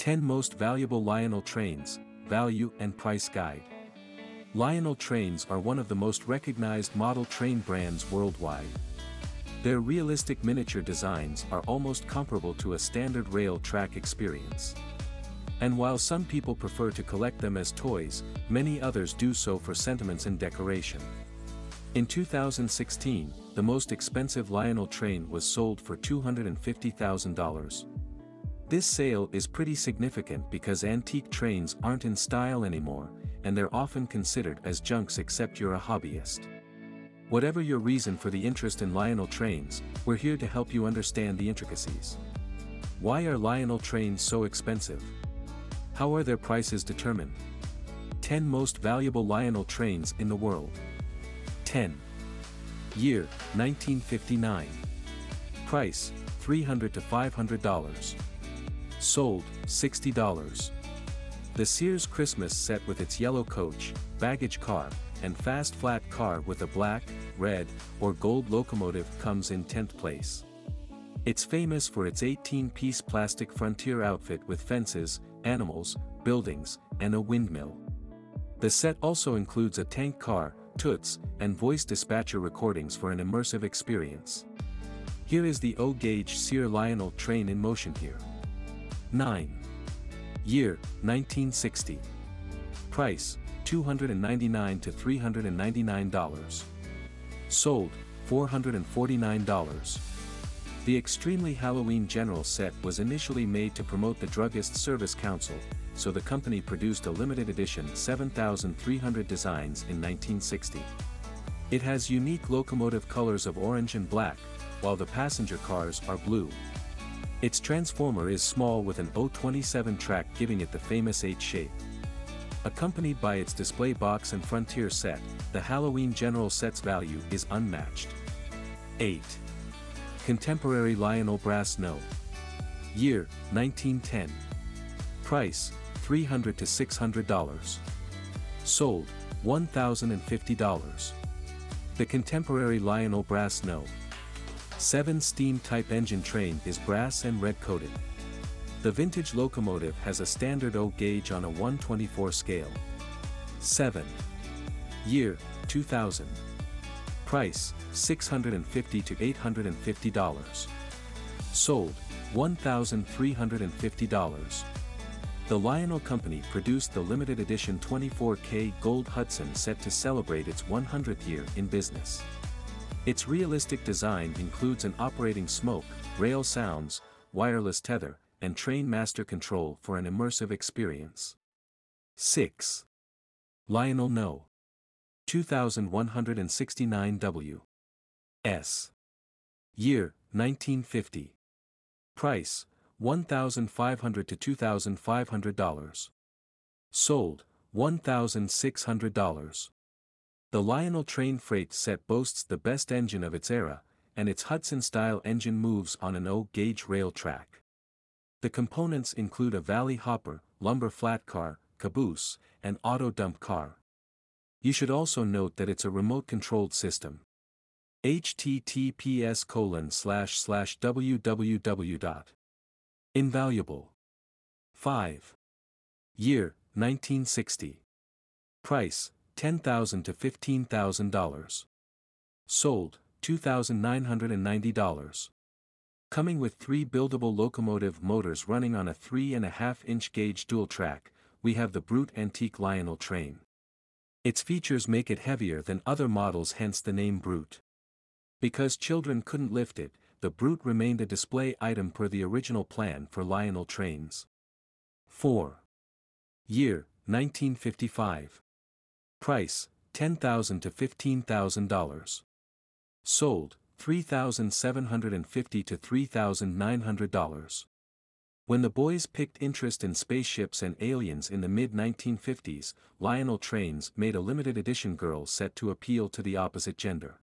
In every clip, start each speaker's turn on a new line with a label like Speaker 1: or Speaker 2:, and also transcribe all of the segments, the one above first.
Speaker 1: 10 Most Valuable Lionel Trains, Value and Price Guide. Lionel Trains are one of the most recognized model train brands worldwide. Their realistic miniature designs are almost comparable to a standard rail track experience. And while some people prefer to collect them as toys, many others do so for sentiments and decoration. In 2016, the most expensive Lionel train was sold for $250,000. This sale is pretty significant because antique trains aren't in style anymore, and they're often considered as junks except you're a hobbyist. Whatever your reason for the interest in Lionel trains, we're here to help you understand the intricacies. Why are Lionel trains so expensive? How are their prices determined? 10 most valuable Lionel trains in the world. 10. Year, 1959. Price, 300 to $500. Sold, $60. The Sears Christmas set with its yellow coach, baggage car, and fast flat car with a black, red, or gold locomotive comes in 10th place. It's famous for its 18-piece plastic frontier outfit with fences, animals, buildings, and a windmill. The set also includes a tank car, toots, and voice dispatcher recordings for an immersive experience. Here is the O-gauge Sear Lionel train in motion here. 9. Year, 1960. Price, 299 to $399. Sold, $449. The extremely Halloween General set was initially made to promote the Druggist Service Council, so the company produced a limited edition 7,300 designs in 1960. It has unique locomotive colors of orange and black, while the passenger cars are blue. Its transformer is small with an O27 track giving it the famous H shape. Accompanied by its display box and frontier set, the Halloween General set's value is unmatched. 8. Contemporary Lionel Brass No. Year, 1910. Price, $300 to $600. Sold, $1,050. The contemporary Lionel Brass No. 7 steam type engine train is brass and red coated. The vintage locomotive has a standard O gauge on a 124 scale. 7. Year, 2000. Price, $650 to $850. Sold, $1,350. The Lionel Company produced the limited edition 24K Gold Hudson set to celebrate its 100th year in business. Its realistic design includes an operating smoke, rail sounds, wireless tether, and train master control for an immersive experience. 6. Lionel No. 2169 W. S. Year, 1950. Price, $1,500 to $2,500. Sold, $1,600. The Lionel train freight set boasts the best engine of its era, and its Hudson-style engine moves on an O-gauge rail track. The components include a valley hopper, lumber flat car, caboose, and auto dump car. You should also note that it's a remote-controlled system. https colon slash slash www. Invaluable. 5. Year, 1960. Price, 10,000 to $15,000. Sold, $2,990. Coming with three buildable locomotive motors running on a 3.5 inch gauge dual track, we have the Brute Antique Lionel train. Its features make it heavier than other models hence the name Brute. Because children couldn't lift it, the Brute remained a display item per the original plan for Lionel trains. 4. Year, 1955. Price, 10,000 to $15,000. Sold, 3,750 to $3,900. When the boys picked interest in spaceships and aliens in the mid-1950s, Lionel Trains made a limited edition girl set to appeal to the opposite gender.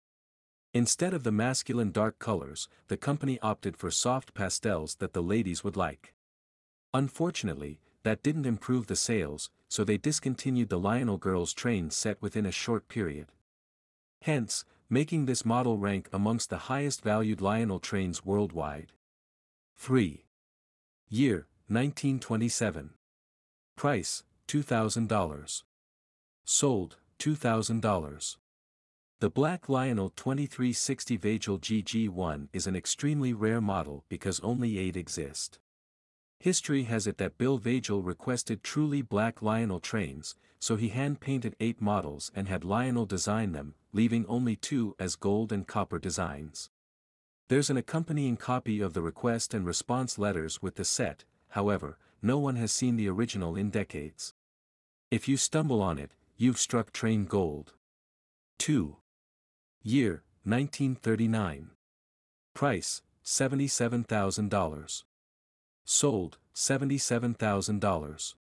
Speaker 1: Instead of the masculine dark colors, the company opted for soft pastels that the ladies would like. Unfortunately, that didn't improve the sales, so they discontinued the Lionel Girls train set within a short period. Hence, making this model rank amongst the highest valued Lionel trains worldwide. 3. Year, 1927. Price, $2,000. Sold, $2,000. The Black Lionel 2360 Vagell GG1 is an extremely rare model because only 8 exist. History has it that Bill Vagell requested truly black Lionel trains, so he hand-painted 8 models and had Lionel design them, leaving only 2 as gold and copper designs. There's an accompanying copy of the request and response letters with the set, however, no one has seen the original in decades. If you stumble on it, you've struck train gold. 2. Year, 1939. Price, $77,000. Sold, $77,000.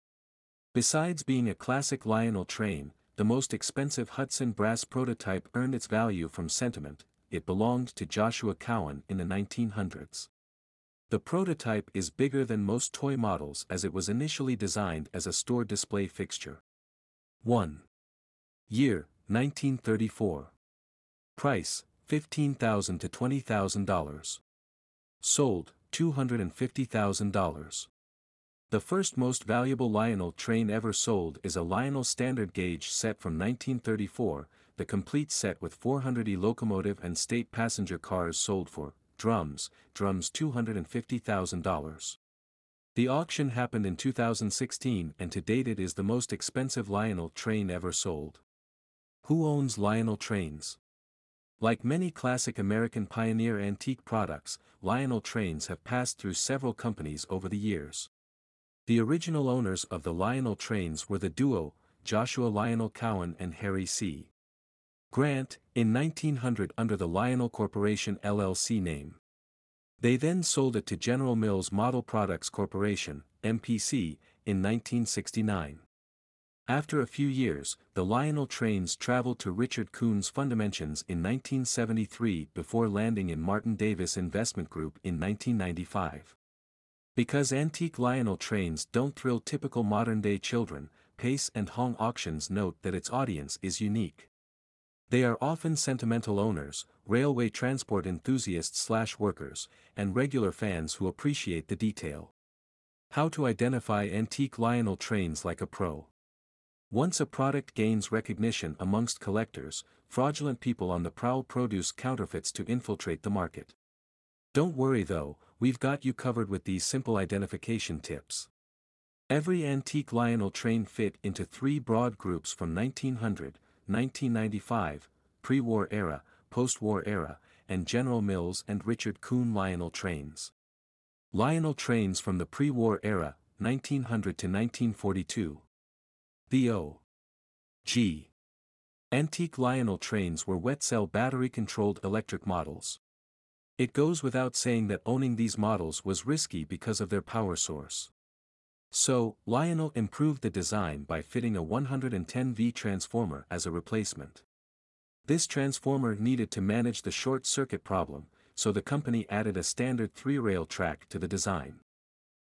Speaker 1: Besides being a classic Lionel train, the most expensive Hudson brass prototype earned its value from sentiment, it belonged to Joshua Cowan in the 1900s. The prototype is bigger than most toy models as it was initially designed as a store display fixture. 1. Year, 1934. Price, 15,000 to $20,000. Sold, $250,000. The first most valuable Lionel train ever sold is a Lionel standard gauge set from 1934, the complete set with 400E locomotive and state passenger cars sold for, drums, drums $250,000. The auction happened in 2016 and to date it is the most expensive Lionel train ever sold. Who owns Lionel trains? Like many classic American pioneer antique products, Lionel trains have passed through several companies over the years. The original owners of the Lionel trains were the duo, Joshua Lionel Cowan and Harry C. Grant, in 1900 under the Lionel Corporation LLC name. They then sold it to General Mills Model Products Corporation, MPC, in 1969. After a few years, the Lionel trains traveled to Richard Kughn's Fundimensions in 1973 before landing in Martin Davis Investment Group in 1995. Because antique Lionel trains don't thrill typical modern-day children, Pace and Hong Auctions note that its audience is unique. They are often sentimental owners, railway transport enthusiasts slash workers, and regular fans who appreciate the detail. How to identify antique Lionel trains like a pro. Once a product gains recognition amongst collectors, fraudulent people on the prowl produce counterfeits to infiltrate the market. Don't worry though, we've got you covered with these simple identification tips. Every antique Lionel train fit into three broad groups from 1900, 1995, pre-war era, post-war era, and General Mills and Richard Kughn Lionel trains. Lionel trains from the pre-war era, 1900 to 1942. The O. G. Antique Lionel trains were wet cell battery-controlled electric models. It goes without saying that owning these models was risky because of their power source. So, Lionel improved the design by fitting a 110V transformer as a replacement. This transformer needed to manage the short circuit problem, so the company added a standard three-rail track to the design.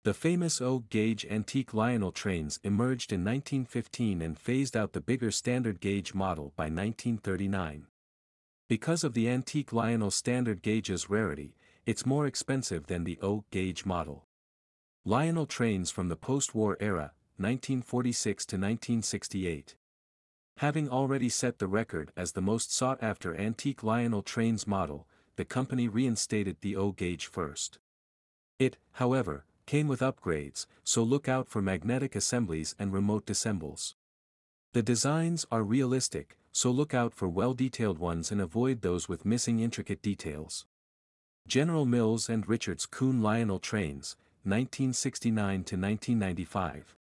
Speaker 1: The famous O-gauge antique Lionel trains emerged in 1915 and phased out the bigger standard gauge model by 1939. Because of the antique Lionel standard gauge's rarity, it's more expensive than the O-gauge model. Lionel trains from the post-war era, 1946 to 1968. Having already set the record as the most sought-after antique Lionel trains model, the company reinstated the O-gauge first. It, however, came with upgrades, so look out for magnetic assemblies and remote dissembles. The designs are realistic, so look out for well-detailed ones and avoid those with missing intricate details. General Mills and Richards Kughn Lionel Trains, 1969 to 1995.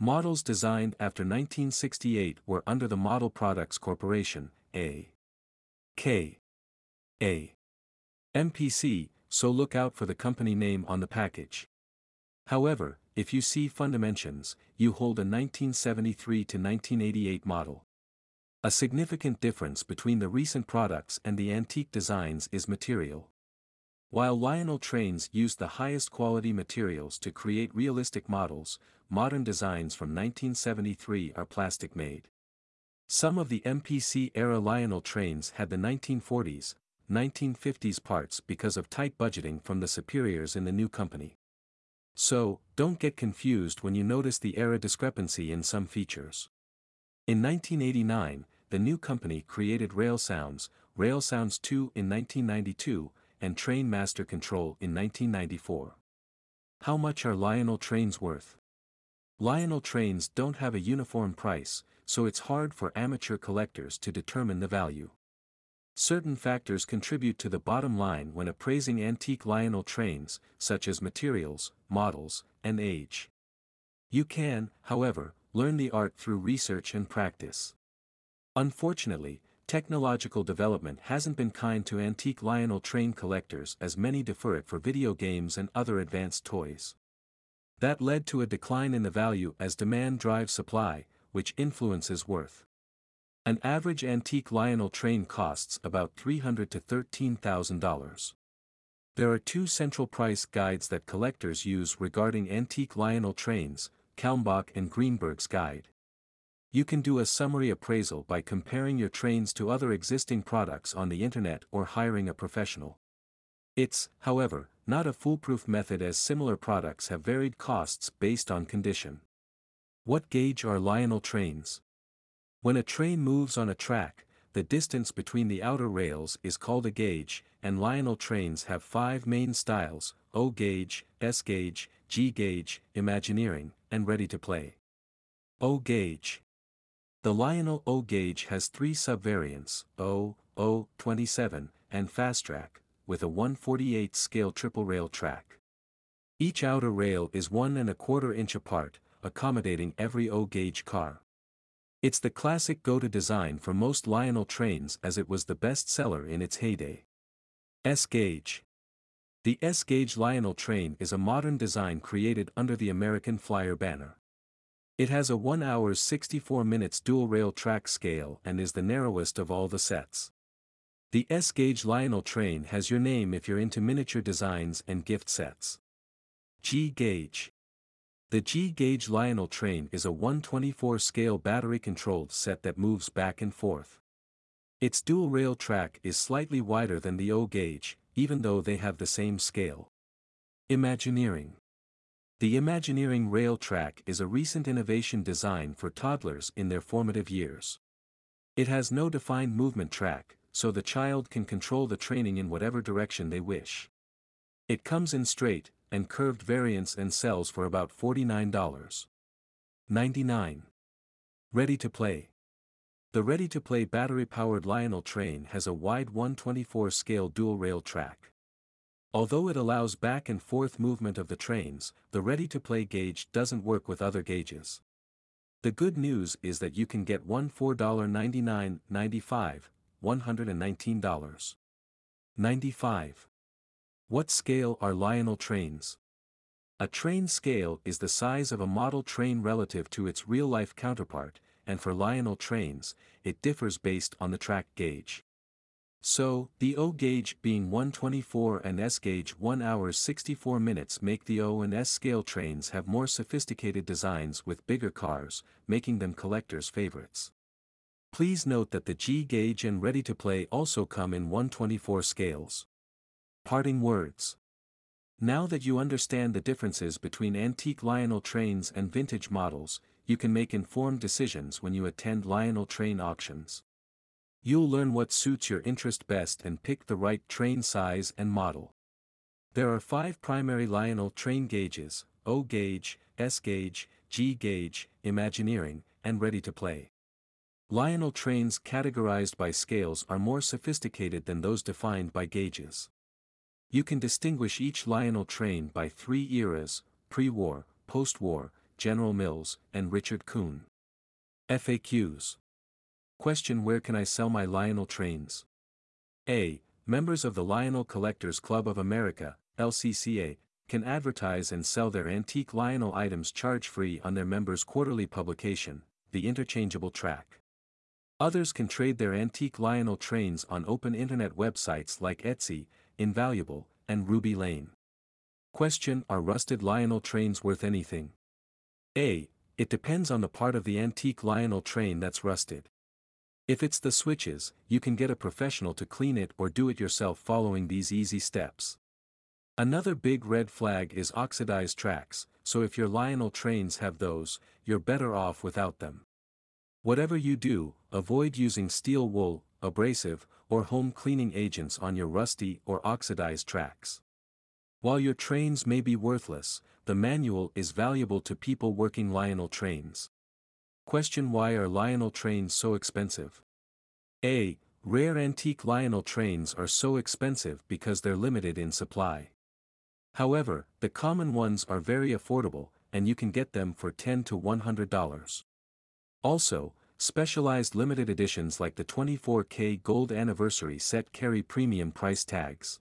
Speaker 1: Models designed after 1968 were under the Model Products Corporation, A. K. A. MPC, so look out for the company name on the package. However, if you see Fundimensions, you hold a 1973 to 1988 model. A significant difference between the recent products and the antique designs is material. While Lionel trains used the highest quality materials to create realistic models, modern designs from 1973 are plastic made. Some of the MPC-era Lionel trains had the 1940s, 1950s parts because of tight budgeting from the superiors in the new company. So, don't get confused when you notice the era discrepancy in some features. In 1989, the new company created Rail Sounds, Rail Sounds 2 in 1992, and Train Master Control in 1994. How much are Lionel trains worth? Lionel trains don't have a uniform price, so it's hard for amateur collectors to determine the value. Certain factors contribute to the bottom line when appraising antique Lionel trains, such as materials, models, and age. You can, however, learn the art through research and practice. Unfortunately, technological development hasn't been kind to antique Lionel train collectors as many defer it for video games and other advanced toys. That led to a decline in the value as demand drives supply, which influences worth. An average antique Lionel train costs about 300 to $13,000. There are two central price guides that collectors use regarding antique Lionel trains, Kalmbach and Greenberg's guide. You can do a summary appraisal by comparing your trains to other existing products on the internet or hiring a professional. It's, however, not a foolproof method as similar products have varied costs based on condition. What gauge are Lionel trains? When a train moves on a track, the distance between the outer rails is called a gauge, and Lionel trains have five main styles, O gauge, S gauge, G gauge, Imagineering, and Ready to Play. O gauge. The Lionel O gauge has three subvariants, O, O27, and FasTrack, with a 148 scale triple rail track. Each outer rail is one and a quarter inch apart, accommodating every O gauge car. It's the classic go-to design for most Lionel trains as it was the best seller in its heyday. S gauge. The S gauge Lionel train is a modern design created under the American Flyer banner. It has a 1 hours 64 minutes dual rail track scale and is the narrowest of all the sets. The S-gauge Lionel train has your name if you're into miniature designs and gift sets. G-gauge. The G-gauge Lionel train is a 124 scale battery-controlled set that moves back and forth. Its dual rail track is slightly wider than the O-gauge, even though they have the same scale. Imagineering. The Imagineering rail track is a recent innovation design for toddlers in their formative years. It has no defined movement track, so the child can control the training in whatever direction they wish. It comes in straight and curved variants and sells for about $49. 99. Ready to play. The ready-to-play battery-powered Lionel train has a wide 124 scale dual rail track. Although it allows back and forth movement of the trains, the ready-to-play gauge doesn't work with other gauges. The good news is that you can get one $4.99.95, $119. 95. What scale are Lionel trains? A train scale is the size of a model train relative to its real-life counterpart, and for Lionel trains, it differs based on the track gauge. So, the O gauge being 124 and S gauge 1 hours 64 minutes make the O and S scale trains have more sophisticated designs with bigger cars, making them collectors' favorites. Please note that the G gauge and Ready to Play also come in 124 scales. Parting words. Now that you understand the differences between antique Lionel trains and vintage models, you can make informed decisions when you attend Lionel train auctions. You'll learn what suits your interest best and pick the right train size and model. There are five primary Lionel train gauges, O gauge, S gauge, G gauge, Imagineering, and Ready to Play. Lionel trains categorized by scales are more sophisticated than those defined by gauges. You can distinguish each Lionel train by three eras, pre-war, post-war, General Mills, and Richard Kughn. FAQs Question Where can I sell my Lionel trains? A. Members of the Lionel Collectors Club of America, LCCA, can advertise and sell their antique Lionel items charge-free on their members' quarterly publication, The Interchangeable Track. Others can trade their antique Lionel trains on open internet websites like Etsy, Invaluable, and Ruby Lane. Question Are rusted Lionel trains worth anything? A. It depends on the part of the antique Lionel train that's rusted. If it's the switches, you can get a professional to clean it or do it yourself following these easy steps. Another big red flag is oxidized tracks, so if your Lionel trains have those, you're better off without them. Whatever you do, avoid using steel wool, abrasive, or home cleaning agents on your rusty or oxidized tracks. While your trains may be worthless, the manual is valuable to people working Lionel trains. Question Why are Lionel trains so expensive? A. Rare antique Lionel trains are so expensive because they're limited in supply. However, the common ones are very affordable, and you can get them for 10 to $100. Also, specialized limited editions like the 24K Gold Anniversary set carry premium price tags.